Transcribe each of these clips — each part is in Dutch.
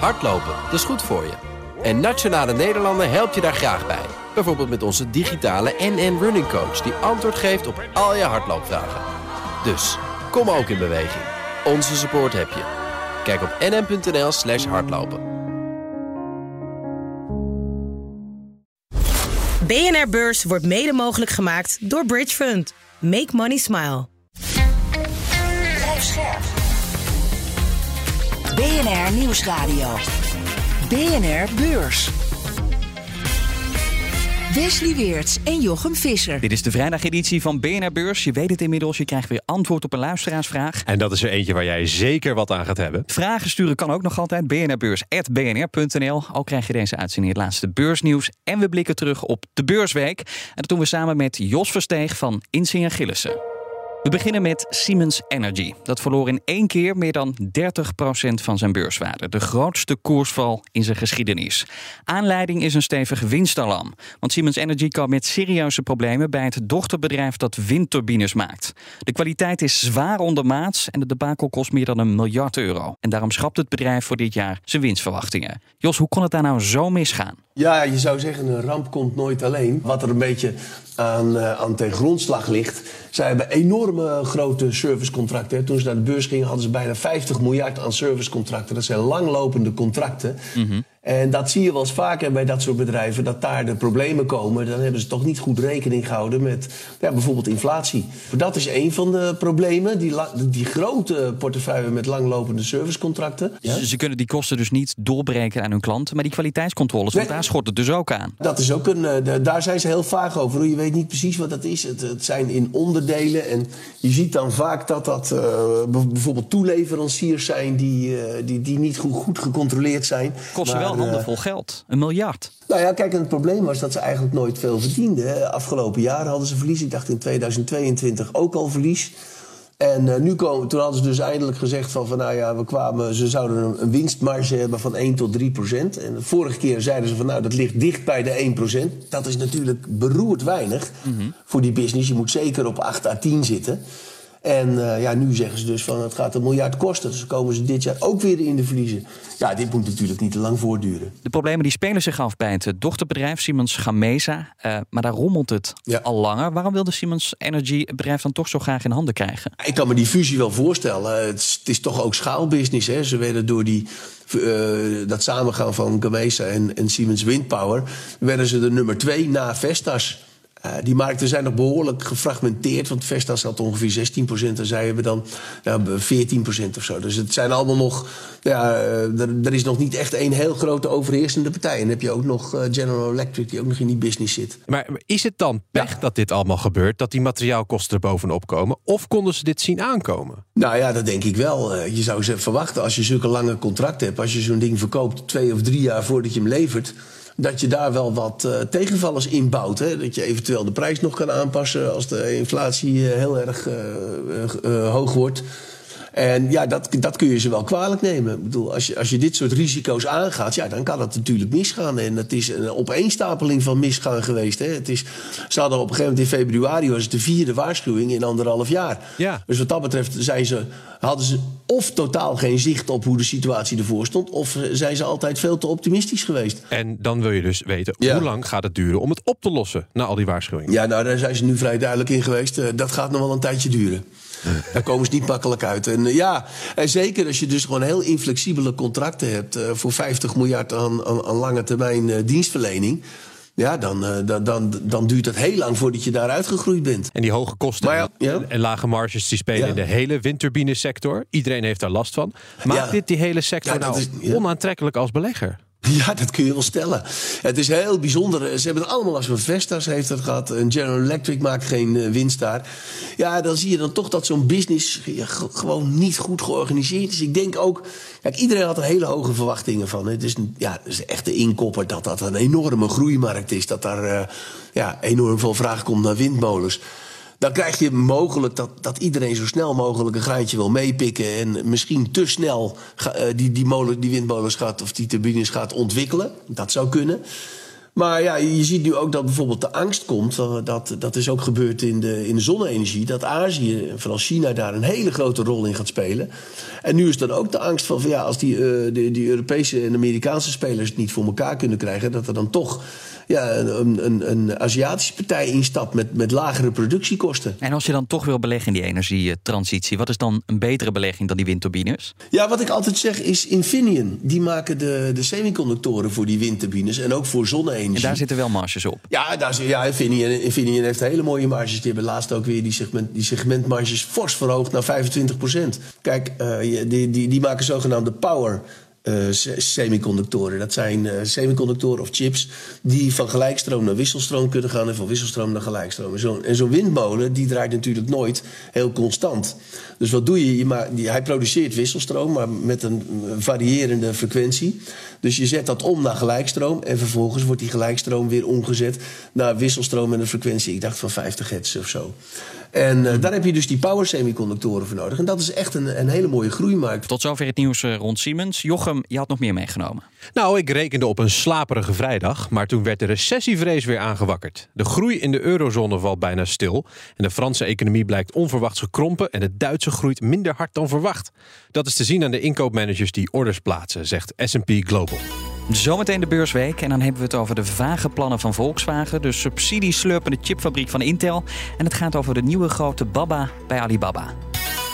Hardlopen, dat is goed voor je. En Nationale Nederlanden helpt je daar graag bij. Bijvoorbeeld met onze digitale NN Running Coach... die antwoord geeft op al je hardloopvragen. Dus, kom ook in beweging. Onze support heb je. Kijk op nn.nl slash hardlopen. BNR Beurs wordt mede mogelijk gemaakt door Bridge Fund. Make money smile. BNR Nieuwsradio. BNR Beurs. Wesley Weerts en Jochem Visser. Dit is de vrijdageditie van BNR Beurs. Je weet het inmiddels, je krijgt weer antwoord op een luisteraarsvraag. En dat is er eentje waar jij zeker wat aan gaat hebben. Vragen sturen kan ook nog altijd. bnrbeurs.bnr.nl. Al krijg je deze uitzending het laatste beursnieuws. En we blikken terug op de beursweek. En dat doen we samen met Jos Versteeg van Insinger Gillissen. We beginnen met Siemens Energy. Dat verloor in één keer meer dan 30% van zijn beurswaarde. De grootste koersval in zijn geschiedenis. Aanleiding is een stevig winstalarm. Want Siemens Energy kwam met serieuze problemen bij het dochterbedrijf dat windturbines maakt. De kwaliteit is zwaar ondermaats en de debakel kost meer dan een miljard euro. En daarom schrapt het bedrijf voor dit jaar zijn winstverwachtingen. Jos, hoe kon het daar nou zo misgaan? Ja, je zou zeggen, een ramp komt nooit alleen. Wat er een beetje aan, uh, aan ten grondslag ligt. Zij hebben enorme grote servicecontracten. Toen ze naar de beurs gingen, hadden ze bijna 50 miljard aan servicecontracten. Dat zijn langlopende contracten. Mm en dat zie je wel eens vaker bij dat soort bedrijven, dat daar de problemen komen. Dan hebben ze toch niet goed rekening gehouden met ja, bijvoorbeeld inflatie. Dat is een van de problemen, die, die grote portefeuille met langlopende servicecontracten. Ja? Ze, kunnen die kosten dus niet doorbreken aan hun klanten, maar die kwaliteitscontroles, want daar schort het dus ook aan. Dat is ook een, eh, daar zijn ze heel vaag over. Je weet niet precies wat dat is. Het, het zijn in onderdelen en je ziet dan vaak dat dat uh, bijvoorbeeld toeleveranciers zijn die, uh, die, die niet goed, goed gecontroleerd zijn. Kosten wel handen vol geld. Een miljard. Nou ja, kijk, en het probleem was dat ze eigenlijk nooit veel verdienden. Afgelopen jaar hadden ze verlies. Ik dacht in 2022 ook al verlies. En uh, nu komen, toen hadden ze dus eindelijk gezegd van, van nou ja, we kwamen, ze zouden een, een, winstmarge hebben van 1 tot 3 procent. En de vorige keer zeiden ze van nou, dat ligt dicht bij de 1 procent. Dat is natuurlijk beroerd weinig mm -hmm. voor die business. Je moet zeker op 8 à 10 zitten. En uh, ja, nu zeggen ze dus van het gaat een miljard kosten. Dus komen ze dit jaar ook weer in de verliezen. Ja, dit moet natuurlijk niet te lang voortduren. De problemen die spelen zich af bij het dochterbedrijf Siemens Gamesa. Uh, maar daar rommelt het ja. al langer. Waarom wilde Siemens Energy het bedrijf dan toch zo graag in handen krijgen? Ik kan me die fusie wel voorstellen. Het is, het is toch ook schaalbusiness. Hè? Ze werden door die uh, dat samengaan van Gamesa en, en Siemens Windpower... werden ze de nummer twee na Vestas... Uh, die markten zijn nog behoorlijk gefragmenteerd. Want Vestas had ongeveer 16% en zij hebben dan ja, 14% of zo. Dus het zijn allemaal nog. Ja, uh, er, er, is nog niet echt één heel grote overheersende partij. En dan heb je ook nog uh, General Electric die ook nog in die business zit. Maar is het dan pech ja. dat dit allemaal gebeurt? Dat die materiaalkosten er bovenop komen? Of konden ze dit zien aankomen? Nou ja, dat denk ik wel. je zou ze verwachten als je zulke lange contracten hebt. Als je zo'n ding verkoopt twee of drie jaar voordat je hem levert dat je daar wel wat uh, tegenvallers in bouwt. Hè? Dat je eventueel de prijs nog kan aanpassen als de inflatie uh, heel erg uh, hoog wordt. En ja, dat, dat kun je ze wel kwalijk nemen. Ik bedoel, als je, als je dit soort risico's aangaat, ja, dan kan het natuurlijk misgaan. En het is een opeenstapeling van misgaan geweest. Hè. Het is, ze hadden op een gegeven moment in februari was het de vierde waarschuwing in anderhalf jaar. Ja. Dus wat dat betreft zijn ze, hadden ze of totaal geen zicht op hoe de situatie ervoor stond, of zijn ze altijd veel te optimistisch geweest. En dan wil je dus weten, ja. hoe lang gaat het duren om het op te lossen na al die waarschuwingen? Ja, nou, daar zijn ze nu vrij duidelijk in geweest. Uh, dat gaat nog wel een tijdje duren. Daar komen ze niet makkelijk uit. En uh, ja, en zeker als je dus gewoon heel inflexibele contracten hebt... Uh, voor 50 miljard aan, aan, aan lange termijn uh, dienstverlening... Ja, dan, dan, dan, dan duurt het heel lang voordat je daar uitgegroeid bent. En die hoge kosten ja, ja. en lage marges die spelen ja. in de hele windturbinesector. Iedereen heeft daar last van. Maakt dit die hele sector nou is, onaantrekkelijk als belegger? Ja, dat kun je wel stellen. Het is heel bijzonder. Ze hebben het allemaal last van Vestas heeft het gehad. En General Electric maakt geen uh, winst daar. Ja, dan zie je dan toch dat zo'n business gewoon niet goed georganiseerd is. Ik denk ook... Kijk, iedereen had er hele hoge verwachtingen van. Het is, een, ja, het is echt de inkopper dat dat een enorme groeimarkt is. Dat daar uh, ja, enorm veel vraag komt naar windmolens dan krijg je mogelijk dat, dat iedereen zo snel mogelijk een graantje wil meepikken. En misschien te snel uh, die, die, molen, die windmolens gaat of die turbines gaat ontwikkelen. Dat zou kunnen. Maar ja, je ziet nu ook dat bijvoorbeeld de angst komt. Dat, dat is ook gebeurd in de, in de zonne-energie. Dat Azië, vooral China, daar een hele grote rol in gaat spelen. En nu is dan ook de angst van, van ja, als die, uh, die, die Europese en Amerikaanse spelers het niet voor elkaar kunnen krijgen, dat er dan toch ja, een, een, een Aziatische partij instapt met, met lagere productiekosten. En als je dan toch wil beleggen in die energietransitie, wat is dan een betere belegging dan die windturbines? Ja, wat ik altijd zeg is Infineon. Die maken de, de semiconductoren voor die windturbines en ook voor zonne-energie. En daar zitten wel marges op? Ja, daar, ja Infineon, Infineon heeft hele mooie marges. Die hebben laatst ook weer die, segment, die segmentmarges fors verhoogd naar 25% Kijk, uh, die, die, die maken zogenaamde power uh, semiconductoren. Dat zijn uh, semiconductoren of chips die van gelijkstroom naar wisselstroom kunnen gaan en van wisselstroom naar gelijkstroom. En zo'n zo windmolen die draait natuurlijk nooit heel constant. Dus wat doe je? hij produceert wisselstroom, maar met een variërende frequentie. Dus je zet dat om naar gelijkstroom en vervolgens wordt die gelijkstroom weer omgezet naar wisselstroom met een frequentie, ik dacht van 50 hertz of zo. En uh, daar heb je dus die power semiconductoren voor nodig. En dat is echt een, een hele mooie groeimarkt. Tot zover het nieuws rond Siemens. Jochem, je had nog meer meegenomen. Nou, ik rekende op een slaperige vrijdag, maar toen werd de recessievrees weer aangewakkerd. De groei in de eurozone valt bijna stil. En de Franse economie blijkt onverwachts gekrompen en de Duitse groeit minder hard dan verwacht. Dat is te zien aan de inkoopmanagers die orders plaatsen, zegt SP Global. Zometeen de beursweek en dan hebben we het over de vage plannen van Volkswagen, de subsidieslurpende chipfabriek van Intel en het gaat over de nieuwe grote Baba bij Alibaba.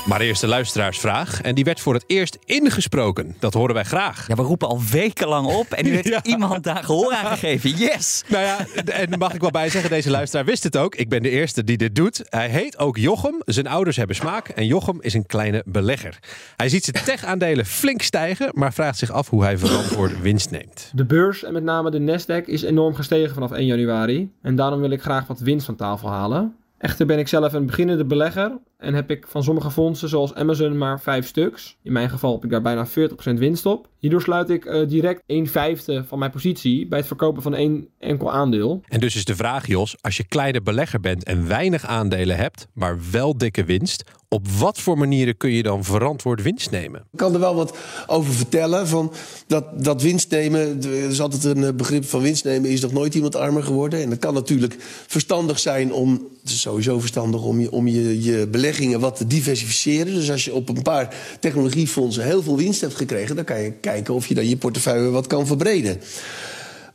Maar eerst de luisteraarsvraag. En die werd voor het eerst ingesproken. Dat horen wij graag. Ja, we roepen al wekenlang op. En nu heeft iemand daar gehoor aan gegeven. Yes! Nou ja, en mag ik wel bij zeggen, deze luisteraar wist het ook. Ik ben de eerste die dit doet. Hij heet ook Jochem. Zijn ouders hebben smaak. En Jochem is een kleine belegger. Hij ziet zijn tech-aandelen flink stijgen. Maar vraagt zich af hoe hij verantwoord winst neemt. De beurs en met name de Nasdaq is enorm gestegen vanaf 1 januari. En daarom wil ik graag wat winst van tafel halen. Echter ben ik zelf een beginnende belegger en heb ik van sommige fondsen zoals Amazon maar 5 stuks. In mijn geval heb ik daar bijna 40% winst op. Hierdoor sluit ik uh, direct 1 vijfde van mijn positie bij het verkopen van één enkel aandeel. En dus is de vraag Jos, als je kleine belegger bent en weinig aandelen hebt, maar wel dikke winst, op wat voor manieren kun je dan verantwoord winst nemen? Ik kan er wel wat over vertellen. Van dat, dat winst nemen, er is altijd een eh, begrip van winst nemen, is nog nooit iemand armer geworden. En het kan natuurlijk verstandig zijn om, het is sowieso verstandig om je, om je, je beleggingen wat te diversificeren. Dus als je op een paar technologiefondsen heel veel winst hebt gekregen, dan kan je kijken of je dan je portefeuille wat kan verbreden.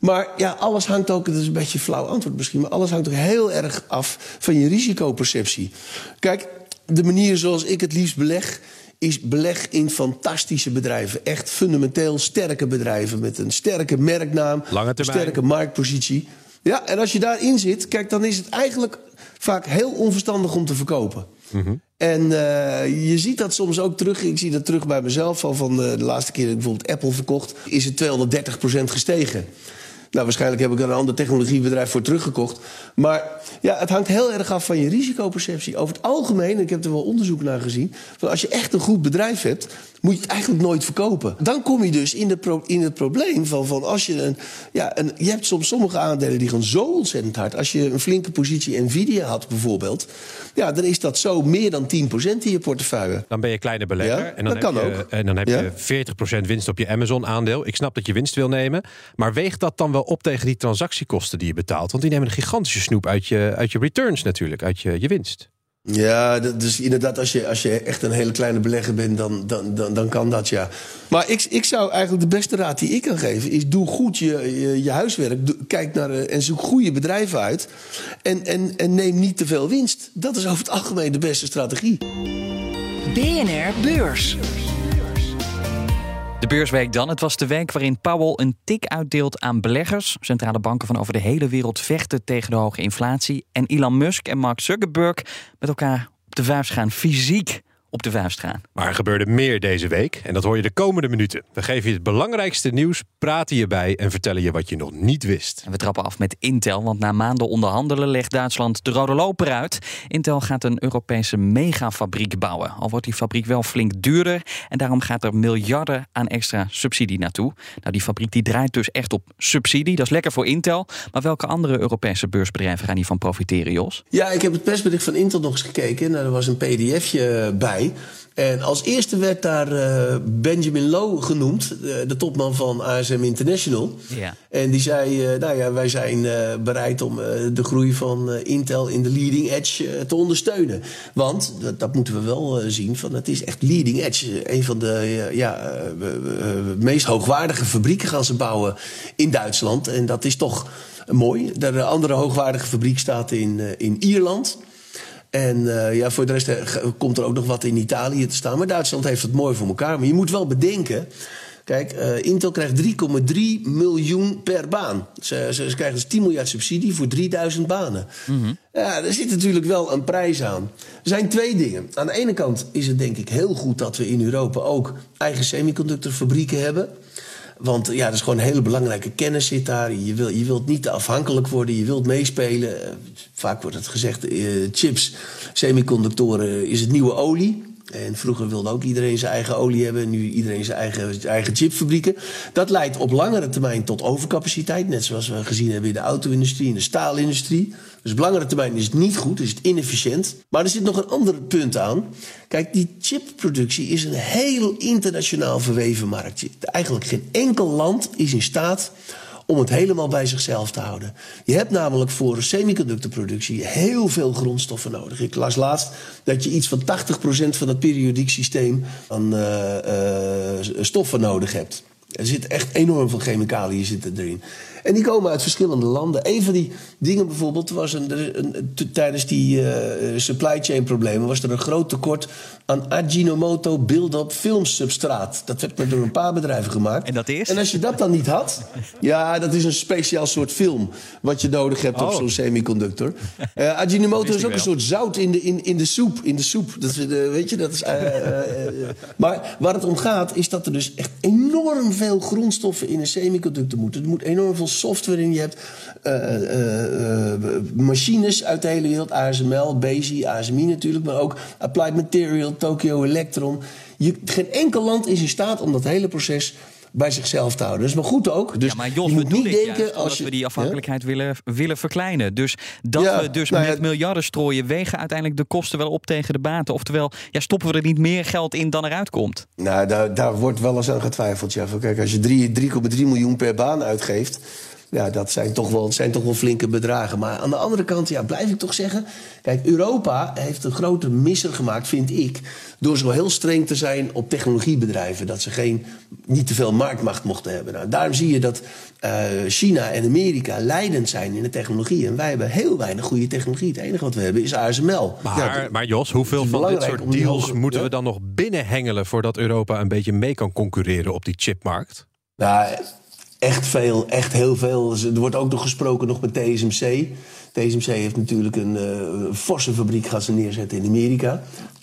Maar ja, alles hangt ook, dat is een beetje een flauw antwoord misschien, maar alles hangt ook heel erg af van je risicoperceptie. Kijk, de manier zoals ik het liefst beleg, is beleg in fantastische bedrijven. Echt fundamenteel sterke bedrijven met een sterke merknaam, een sterke marktpositie. Ja, en als je daarin zit, kijk, dan is het eigenlijk vaak heel onverstandig om te verkopen. Mhm. En uh, je ziet dat soms ook terug. Ik zie dat terug bij mezelf. Al van de, de laatste keer dat ik bijvoorbeeld Apple verkocht, is het 230% gestegen. Nou, waarschijnlijk heb ik er een ander technologiebedrijf voor teruggekocht. Maar ja, het hangt heel erg af van je risicoperceptie. Over het algemeen, ik heb er wel onderzoek naar gezien... Van als je echt een goed bedrijf hebt, moet je het eigenlijk nooit verkopen. Dan kom je dus in, de in het probleem van, van als je een... Ja, een, je hebt soms sommige aandelen die gaan zo ontzettend hard. Als je een flinke positie Nvidia had bijvoorbeeld... Ja, dan is dat zo meer dan 10% in je portefeuille. Dan ben je kleine belegger. Ja, en dan dat heb kan je, ook. En dan heb je 40% winst op je Amazon-aandeel. Ik snap dat je winst wil nemen. Maar weegt dat dan wel op tegen die transactiekosten die je betaalt? Want die nemen een gigantische snoep uit je, uit je returns natuurlijk, uit je, je winst. Ja, dus inderdaad, als je, als je echt een hele kleine belegger bent, dan, dan, dan, dan kan dat ja. Maar ik, ik zou eigenlijk de beste raad die ik kan geven, is doe goed je, je, je huiswerk. kijk naar eh, en zoek goede bedrijven uit. En, en, en neem niet te veel winst. Dat is over het algemeen de beste strategie. BNR Beurs. De beursweek dan. Het was de week waarin Powell een tik uitdeelt aan beleggers. Centrale banken van over de hele wereld vechten tegen de hoge inflatie. En Elon Musk en Mark Zuckerberg met elkaar op de vuist gaan, fysiek op de vuist gaan. Maar er gebeurde meer deze week en dat hoor je de komende minuten. We geven je het belangrijkste nieuws, praten je bij en vertellen je wat je nog niet wist. En we trappen af met Intel, want na maanden onderhandelen legt Duitsland de rode loper uit. Intel gaat een Europese megafabriek bouwen. Al wordt die fabriek wel flink duurder en daarom gaat er miljarden aan extra subsidie naartoe. Nou, die fabriek die draait dus echt op subsidie. Dat is lekker voor Intel. Maar welke andere Europese beursbedrijven gaan hiervan profiteren, Jos? Ja, ik heb het persbericht van Intel nog eens gekeken. Nou, er was een pdfje bij. En als eerste werd daar uh, Benjamin Lowe genoemd, de, de, topman van ASM International. Ja. En die zei, uh, nou ja, wij zijn bereid om de groei van Intel in de leading edge te ondersteunen. Want, dat, dat, moeten we wel zien, van het is echt leading edge. Een van de ja, meest hoogwaardige fabrieken gaan ze bouwen in Duitsland. En dat is toch mooi. De andere hoogwaardige fabriek staat in, in Ierland. En uh, ja, voor de rest uh, komt er ook nog wat in Italië te staan. Maar Duitsland heeft het mooi voor elkaar. Maar je moet wel bedenken. Kijk, uh, Intel krijgt 3,3 miljoen per baan. Ze, ze, ze, krijgen dus 10 miljard subsidie voor 3000 banen. Mm -hmm. Ja, er zit natuurlijk wel een prijs aan. Er zijn twee dingen. Aan de ene kant is het denk ik heel goed dat we in Europa ook eigen semiconductorfabrieken hebben. Want ja, dat is gewoon een hele belangrijke kennis zit daar. Je, wil, je wilt niet afhankelijk worden, je wilt meespelen. Vaak wordt het gezegd, uh, chips, semiconductoren is het nieuwe olie. En vroeger wilde ook iedereen zijn eigen olie hebben. Nu iedereen zijn eigen, eigen chipfabrieken. Dat leidt op langere termijn tot overcapaciteit. Net zoals we gezien hebben in de auto-industrie en de staalindustrie. Dus op langere termijn is het niet goed, is het inefficiënt. Maar er zit nog een ander punt aan. Kijk, die chipproductie is een heel internationaal verweven marktje. Eigenlijk geen enkel land is in staat om het helemaal bij zichzelf te houden. Je hebt namelijk voor semiconductorproductie heel veel grondstoffen nodig. Ik las laatst dat je iets van 80% van het periodiek systeem aan uh, uh, stoffen nodig hebt. Er zit echt enorm veel chemicaliën zitten erin. En die komen uit verschillende landen. Een van die dingen bijvoorbeeld was een, een, tijdens die uh, supply chain problemen was er een groot tekort aan Ajinomoto build-up filmsubstraat. Dat werd maar door een paar bedrijven gemaakt. En dat is? En als je dat dan niet had, ja, dat is een speciaal soort film wat je nodig hebt oh. op zo'n semiconductor. Uh, Ajinomoto is ook een soort zout in de, in, in de soep. In de soep. Dat uh, weet je, dat is. maar waar het om gaat is dat er dus echt enorm veel grondstoffen in een semiconductor moeten. Er moet enorm veel software in. Je hebt uh, uh, uh, machines uit de hele wereld. ASML, BESI, ASMI natuurlijk. Maar ook Applied Material, Tokyo Electron. Geen enkel land is in staat om dat hele proces bij zichzelf te houden. Dat is maar goed ook. Dus ja, maar Jos, we doen dit denken als je, we die afhankelijkheid ja? willen, willen verkleinen. Dus dat ja, we dus nou met miljarden strooien... wegen uiteindelijk de kosten wel op tegen de baten. Oftewel, ja, stoppen we er niet meer geld in dan eruit komt? Nou, daar, daar wordt wel eens aan getwijfeld. Ja. Kijk, als je 3,3 miljoen per baan uitgeeft... Ja, dat zijn toch, wel, zijn toch wel flinke bedragen. Maar aan de andere kant, ja, blijf ik toch zeggen... Kijk, Europa heeft een grote misser gemaakt, vind ik... door zo heel streng te zijn op technologiebedrijven. Dat ze geen, niet te veel marktmacht mochten hebben. Nou, daarom zie je dat uh, China en Amerika leidend zijn in de technologie. En wij hebben heel weinig goede technologie. Het enige wat we hebben is ASML. Maar, ja, maar Jos, hoeveel van dit soort deals moeten we dan nog binnenhengelen... voordat Europa een beetje mee kan concurreren op die chipmarkt? Nou, echt veel, echt heel veel. Er wordt ook nog gesproken nog met TSMC. TSMC heeft natuurlijk een uh, forse fabriek gaan ze neerzetten in Amerika.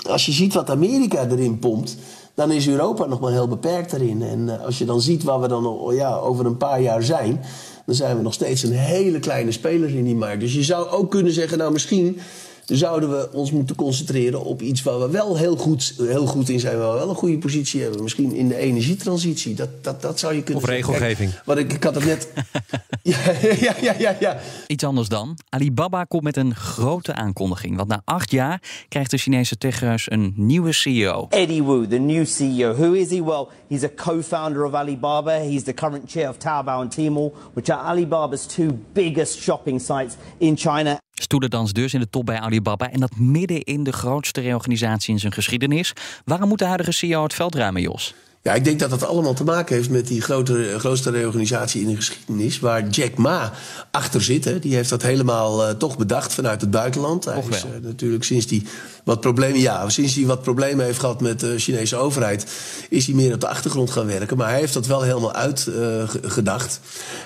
Als je ziet wat Amerika erin pompt, dan is Europa nog maar heel beperkt erin. En uh, als je dan ziet waar we dan ja, over een paar jaar zijn, dan zijn we nog steeds een hele kleine speler in die markt. Dus je zou ook kunnen zeggen, nou misschien zouden we ons moeten concentreren op iets waar we wel heel goed, heel goed in zijn. Waar we wel een goede positie hebben. Misschien in de energietransitie. Dat, dat, dat zou je kunnen Of regelgeving. Kijk, wat ik, ik had het net... ja, ja, ja, ja, ja. Iets anders dan. Alibaba komt met een grote aankondiging. Want na acht jaar krijgt de Chinese techhuis een nieuwe CEO. Eddie Wu, the new CEO. Who is he? Well, he's a co-founder of Alibaba. He's the current chair of Taobao and Tmall, which are Alibaba's two biggest shopping sites in China. Stoelendans dus in de top bij Alibaba en dat midden in de grootste reorganisatie in zijn geschiedenis. Waarom moet de huidige CEO het veld ruimen, Jos? Ja, ik denk dat dat allemaal te maken heeft met die grote, grootste reorganisatie in de geschiedenis. Waar Jack Ma achter zit. Hè. Die heeft dat helemaal uh, toch bedacht vanuit het buitenland. Hij is uh, natuurlijk sinds die wat problemen, ja, sinds hij wat problemen heeft gehad met de Chinese overheid, is hij meer op de achtergrond gaan werken. Maar hij heeft dat wel helemaal uitgedacht.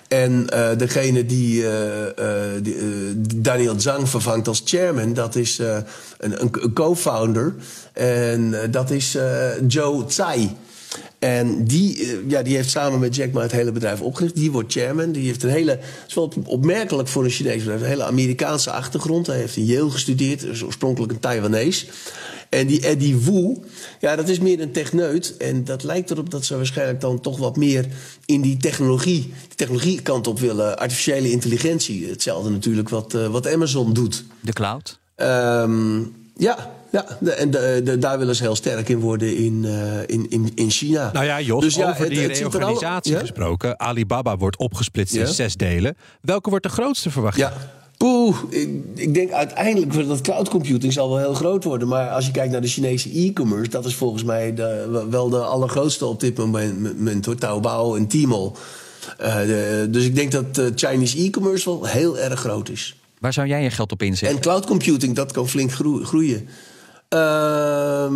Uh, en degene die, die Daniel Zhang vervangt als chairman, dat is een, een co-founder. En dat is Joe Tsai. En die, ja, die heeft samen met Jack Ma het hele bedrijf opgericht. Die wordt chairman. Die heeft een hele, het is wel opmerkelijk voor een Chinees bedrijf, een hele Amerikaanse achtergrond. Hij heeft in Yale gestudeerd, is oorspronkelijk een Taiwanese. En die Eddie Wu, ja, dat is meer een techneut. En dat lijkt erop dat ze waarschijnlijk dan toch wat meer in die technologie, die technologiekant op willen. Artificiële intelligentie. Hetzelfde natuurlijk wat, uh, wat Amazon doet. De cloud? Um, ja, ja. En de, de- daar willen ze heel sterk in worden in, eh, in, in, in China. Nou ja, Jos, Dus ja, over het- die het zit al- reorganisatie ja? gesproken. Alibaba wordt opgesplitst Ja. in zes delen. Welke wordt de grootste verwacht? Ja. Oeh, ik, ik denk uiteindelijk dat cloud computing zal wel heel groot worden. Maar als je kijkt naar de Chinese e-commerce, dat is volgens mij de, wel de allergrootste op dit moment hoor. Taobao en Tmall. Eh, de- dus ik denk dat eh, Chinese e-commerce wel heel erg groot is. Waar zou jij je geld op inzetten? En cloud computing, dat kan flink groe- groeien. Ehm,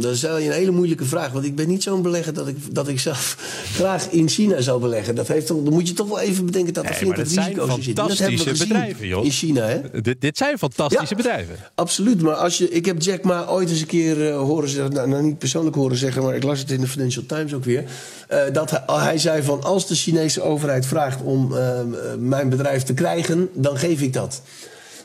dat is wel een hele moeilijke vraag. Want ik ben niet zo'n belegger dat ik, dat ik zelf graag in China zou beleggen. Dat heeft dan moet je toch wel even bedenken dat er Nee, flink wat risico's in zitten. Dat hebben we gezien bedrijven, joh. In China, hè? Dit, dit zijn fantastische Ja. bedrijven. Absoluut, maar als je, ik heb Jack Ma ooit eens een keer eh, horen zeggen, nou, nou niet persoonlijk horen zeggen, maar ik las het in de Financial Times ook weer. eh, dat hij, hij zei van als de Chinese overheid vraagt om eh, eh, mijn bedrijf te krijgen, dan geef ik dat.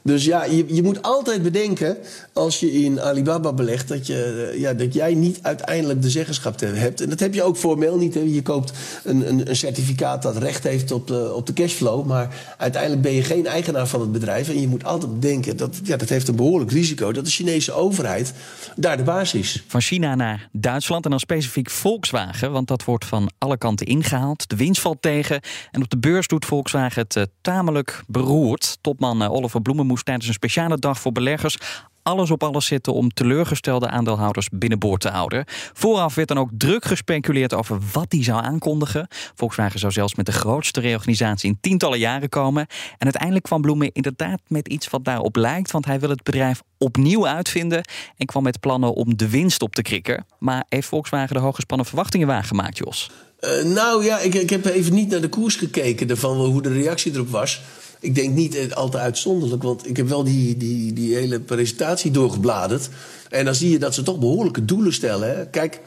Dus ja, je, je moet altijd bedenken als je in Alibaba belegt dat, je, eh, ja, dat jij niet uiteindelijk de zeggenschap hebt. En dat heb je ook formeel niet. Hè. Je koopt een, een, een certificaat dat recht heeft op de, op de cashflow. Maar uiteindelijk ben je geen eigenaar van het bedrijf. En je moet altijd bedenken dat ja, dat heeft een behoorlijk risico dat de Chinese overheid daar de baas is. Van China naar Duitsland en dan specifiek Volkswagen, want dat wordt van alle kanten ingehaald. De winst valt tegen en op de beurs doet Volkswagen het eh, tamelijk beroerd. Topman eh, Oliver Bloemen moest tijdens een speciale dag voor beleggers alles op alles zetten om teleurgestelde aandeelhouders binnenboord te houden. Vooraf werd dan ook druk gespeculeerd over wat hij zou aankondigen. Volkswagen zou zelfs met de grootste reorganisatie in tientallen jaren komen. En uiteindelijk kwam Bloemen inderdaad met iets wat daarop lijkt, want hij wil het bedrijf opnieuw uitvinden en kwam met plannen om de winst op te krikken. Maar heeft Volkswagen de hooggespannen verwachtingen waargemaakt, Jos? Eh, nou ja, ik, ik heb even niet naar de koers gekeken hoe de reactie erop was. Ik denk niet eh, al te uitzonderlijk, want ik heb wel die, die, die hele presentatie doorgebladerd. En dan zie je dat ze toch behoorlijke doelen stellen. Hè? Kijk,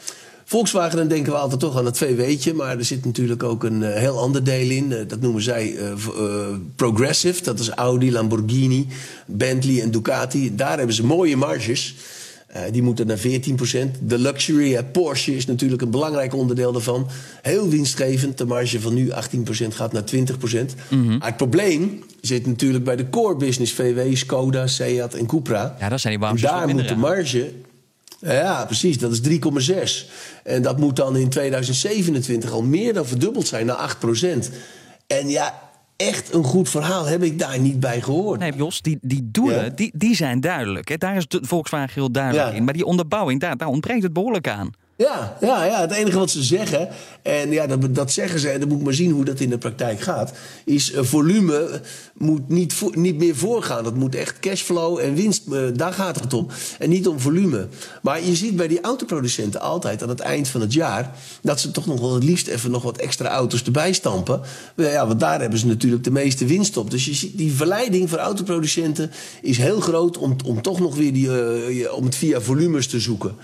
Volkswagen, dan denken we altijd toch aan het VW'tje. Maar er zit natuurlijk ook een eh, heel ander deel in. Eh, dat noemen zij Progressive. Dat is Audi, Lamborghini, Bentley en Ducati. Daar hebben ze mooie marges. Eh, die moeten naar 14%. De luxury, hè, Porsche is natuurlijk een belangrijk onderdeel daarvan. Heel winstgevend. De marge van nu 18% gaat naar 20%. Maar het probleem zit natuurlijk bij de core business. VW, Skoda, Seat en Cupra. Ja, dat zijn die En daar moet de marge... Ja, precies. Dat is 3,6. En dat moet dan in 2027 al meer dan verdubbeld zijn naar 8%. En ja, echt een goed verhaal heb ik daar niet bij gehoord. Nee, Jos, die, die doelen Ja. die, die zijn duidelijk. Hè? Daar is de Volkswagen heel duidelijk Ja. in. Maar die onderbouwing, daar, daar ontbreekt het behoorlijk aan. Ja, ja, ja, het enige wat ze zeggen, en ja, dat, dat zeggen ze, en dan moet ik maar zien hoe dat in de praktijk gaat, is eh, volume moet niet, niet meer voorgaan. Dat moet echt cashflow en winst, eh, daar gaat het om. En niet om volume. Maar je ziet bij die autoproducenten altijd aan het eind van het jaar, dat ze toch nog wel het liefst even nog wat extra auto's erbij stampen. Ja, want daar hebben ze natuurlijk de meeste winst op. Dus je ziet, die verleiding voor autoproducenten is heel groot om, om toch nog weer die, eh, om het via volumes te zoeken.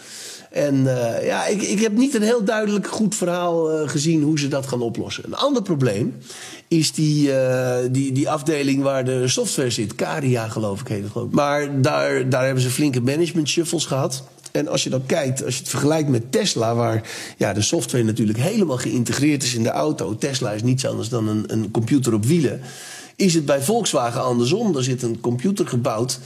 En eh, ja, ik, ik heb niet een heel duidelijk goed verhaal eh, gezien hoe ze dat gaan oplossen. Een ander probleem is die, eh, die, die afdeling waar de software zit. Caria, geloof ik, heet het geloof. Maar daar, daar hebben ze flinke management shuffles gehad. En als je dan kijkt, als je het vergelijkt met Tesla, waar ja, de software natuurlijk helemaal geïntegreerd is in de auto. Tesla is niets anders dan een, een computer op wielen. Is het bij Volkswagen andersom? Er zit een computer gebouwd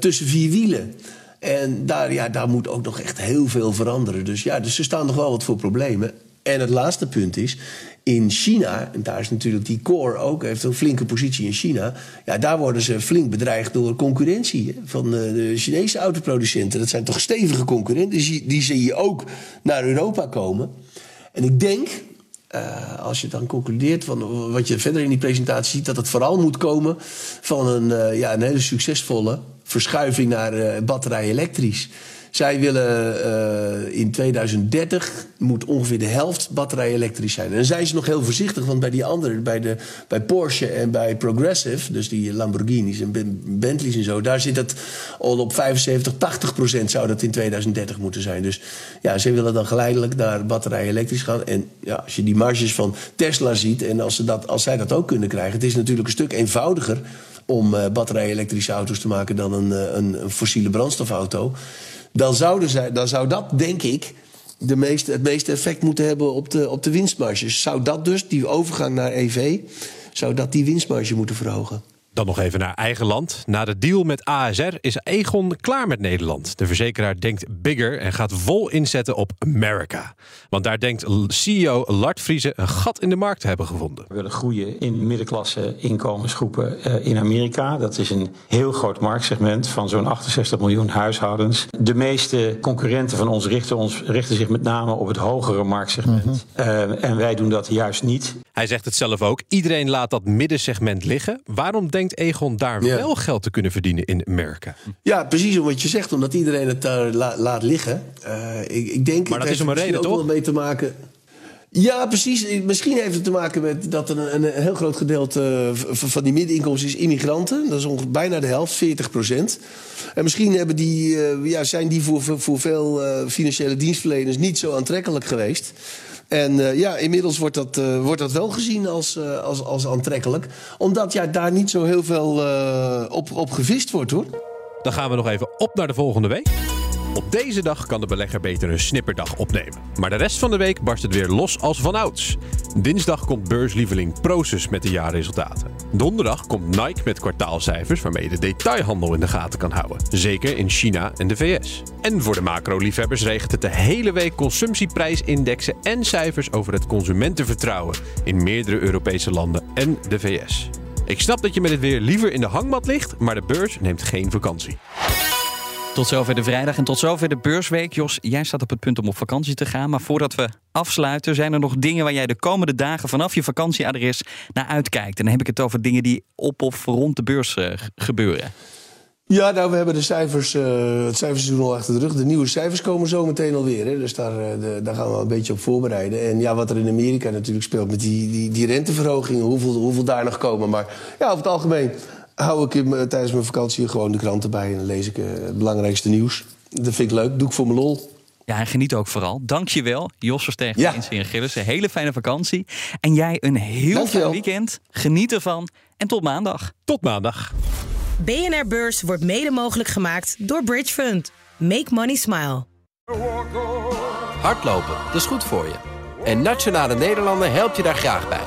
tussen vier wielen. En daar, ja, daar moet ook nog echt heel veel veranderen. Dus ja, dus er staan nog wel wat voor problemen. En het laatste punt is, in China, en daar is natuurlijk die core ook, heeft een flinke positie in China. Ja, daar worden ze flink bedreigd door concurrentie van de, de Chinese autoproducenten. Dat zijn toch stevige concurrenten, die zie je ook naar Europa komen. En ik denk, eh, als je dan concludeert van wat je verder in die presentatie ziet, dat het vooral moet komen van een, eh, ja, een hele succesvolle verschuiving naar eh, batterij elektrisch. Zij willen eh, in 2030 moet ongeveer de helft batterij elektrisch zijn. En zijn ze nog heel voorzichtig, want bij die andere, bij, de, bij Porsche en bij Progressive, dus die Lamborghinis en Ben- Bentleys en zo, daar zit het al op 75, 80 procent zou dat in 2030 moeten zijn. Dus ja, ze willen dan geleidelijk naar batterij elektrisch gaan. En ja, als je die marges van Tesla ziet en als, ze dat, als zij dat ook kunnen krijgen, het is natuurlijk een stuk eenvoudiger om eh batterij-elektrische auto's te maken dan een, eh, een, een fossiele brandstofauto. Dan, zouden zij, dan zou dat, denk ik, de meeste, het meeste effect moeten hebben op de, op de winstmarges. Zou dat dus, die overgang naar EV, zou dat die winstmarge moeten verhogen? Dan nog even naar eigen land. Na de deal met ASR is Egon klaar met Nederland. De verzekeraar denkt bigger en gaat vol inzetten op America. Want daar denkt CEO Lart Vriezen een gat in de markt te hebben gevonden. We willen groeien in middenklasse inkomensgroepen eh, in Amerika. Dat is een heel groot marktsegment van zo'n 68 miljoen huishoudens. De meeste concurrenten van ons richten, ons, richten zich met name op het hogere marktsegment. Uh, en wij doen dat juist niet. Hij zegt het zelf ook. Iedereen laat dat middensegment liggen. Waarom denkt Egon daar Ja. wel geld te kunnen verdienen in Amerika? Ja, precies wat je zegt, omdat iedereen het daar la- laat liggen. Eh, ik, ik denk, Maar dat is om een reden, toch? wel mee te maken. Ja, precies. Misschien heeft het te maken met dat er een, een heel groot gedeelte eh, van die middeninkomens is immigranten. Dat is ongeveer bijna de helft, 40 procent. En misschien hebben die, eh, ja, zijn die voor, voor- veel financiële dienstverleners niet zo aantrekkelijk geweest. En eh, ja, inmiddels wordt dat, eh, wordt dat wel gezien als, eh, als, als aantrekkelijk. Omdat ja, daar niet zo heel veel op, op gevist wordt hoor. Dan gaan we nog even op naar de volgende week. Op deze dag kan de belegger beter een snipperdag opnemen. Maar de rest van de week barst het weer los als vanouds. Dinsdag komt beurslieveling Prosus met de jaarresultaten. Donderdag komt Nike met kwartaalcijfers waarmee je de detailhandel in de gaten kan houden. Zeker in China en de VS. En voor de macro-liefhebbers regent het de hele week consumptieprijsindexen en cijfers over het consumentenvertrouwen in meerdere Europese landen en de VS. Ik snap dat je met het weer liever in de hangmat ligt, maar de beurs neemt geen vakantie. Tot zover de vrijdag en tot zover de beursweek. Jos, jij staat op het punt om op vakantie te gaan. Maar voordat we afsluiten, zijn er nog dingen waar jij de komende dagen vanaf je vakantieadres naar uitkijkt. En dan heb ik het over dingen die op of rond de beurs eh, gebeuren. Ja, nou, we hebben de cijfers, eh het cijferseizoen al achter de rug. De nieuwe cijfers komen zo meteen alweer. Hè. Dus daar, eh, de- daar gaan we een beetje op voorbereiden. En ja, wat er in Amerika natuurlijk speelt met die, die, die renteverhogingen, hoeveel, hoeveel daar nog komen. Maar ja, over het algemeen hou ik in, tijdens mijn vakantie gewoon de krant erbij en dan lees ik eh, het belangrijkste nieuws. Dat vind ik leuk, doe ik voor mijn lol. Ja, en geniet ook vooral. Dankjewel, Jos Verstegen Ja. Insinger Gillis. Een hele fijne vakantie. En jij een heel Dankjewel. fijn weekend. Geniet ervan. En tot maandag. Tot maandag. BNR Beurs wordt mede mogelijk gemaakt door Bridge Fund. Make money smile. Hardlopen, dat is goed voor je. En Nationale Nederlanden helpt je daar graag bij.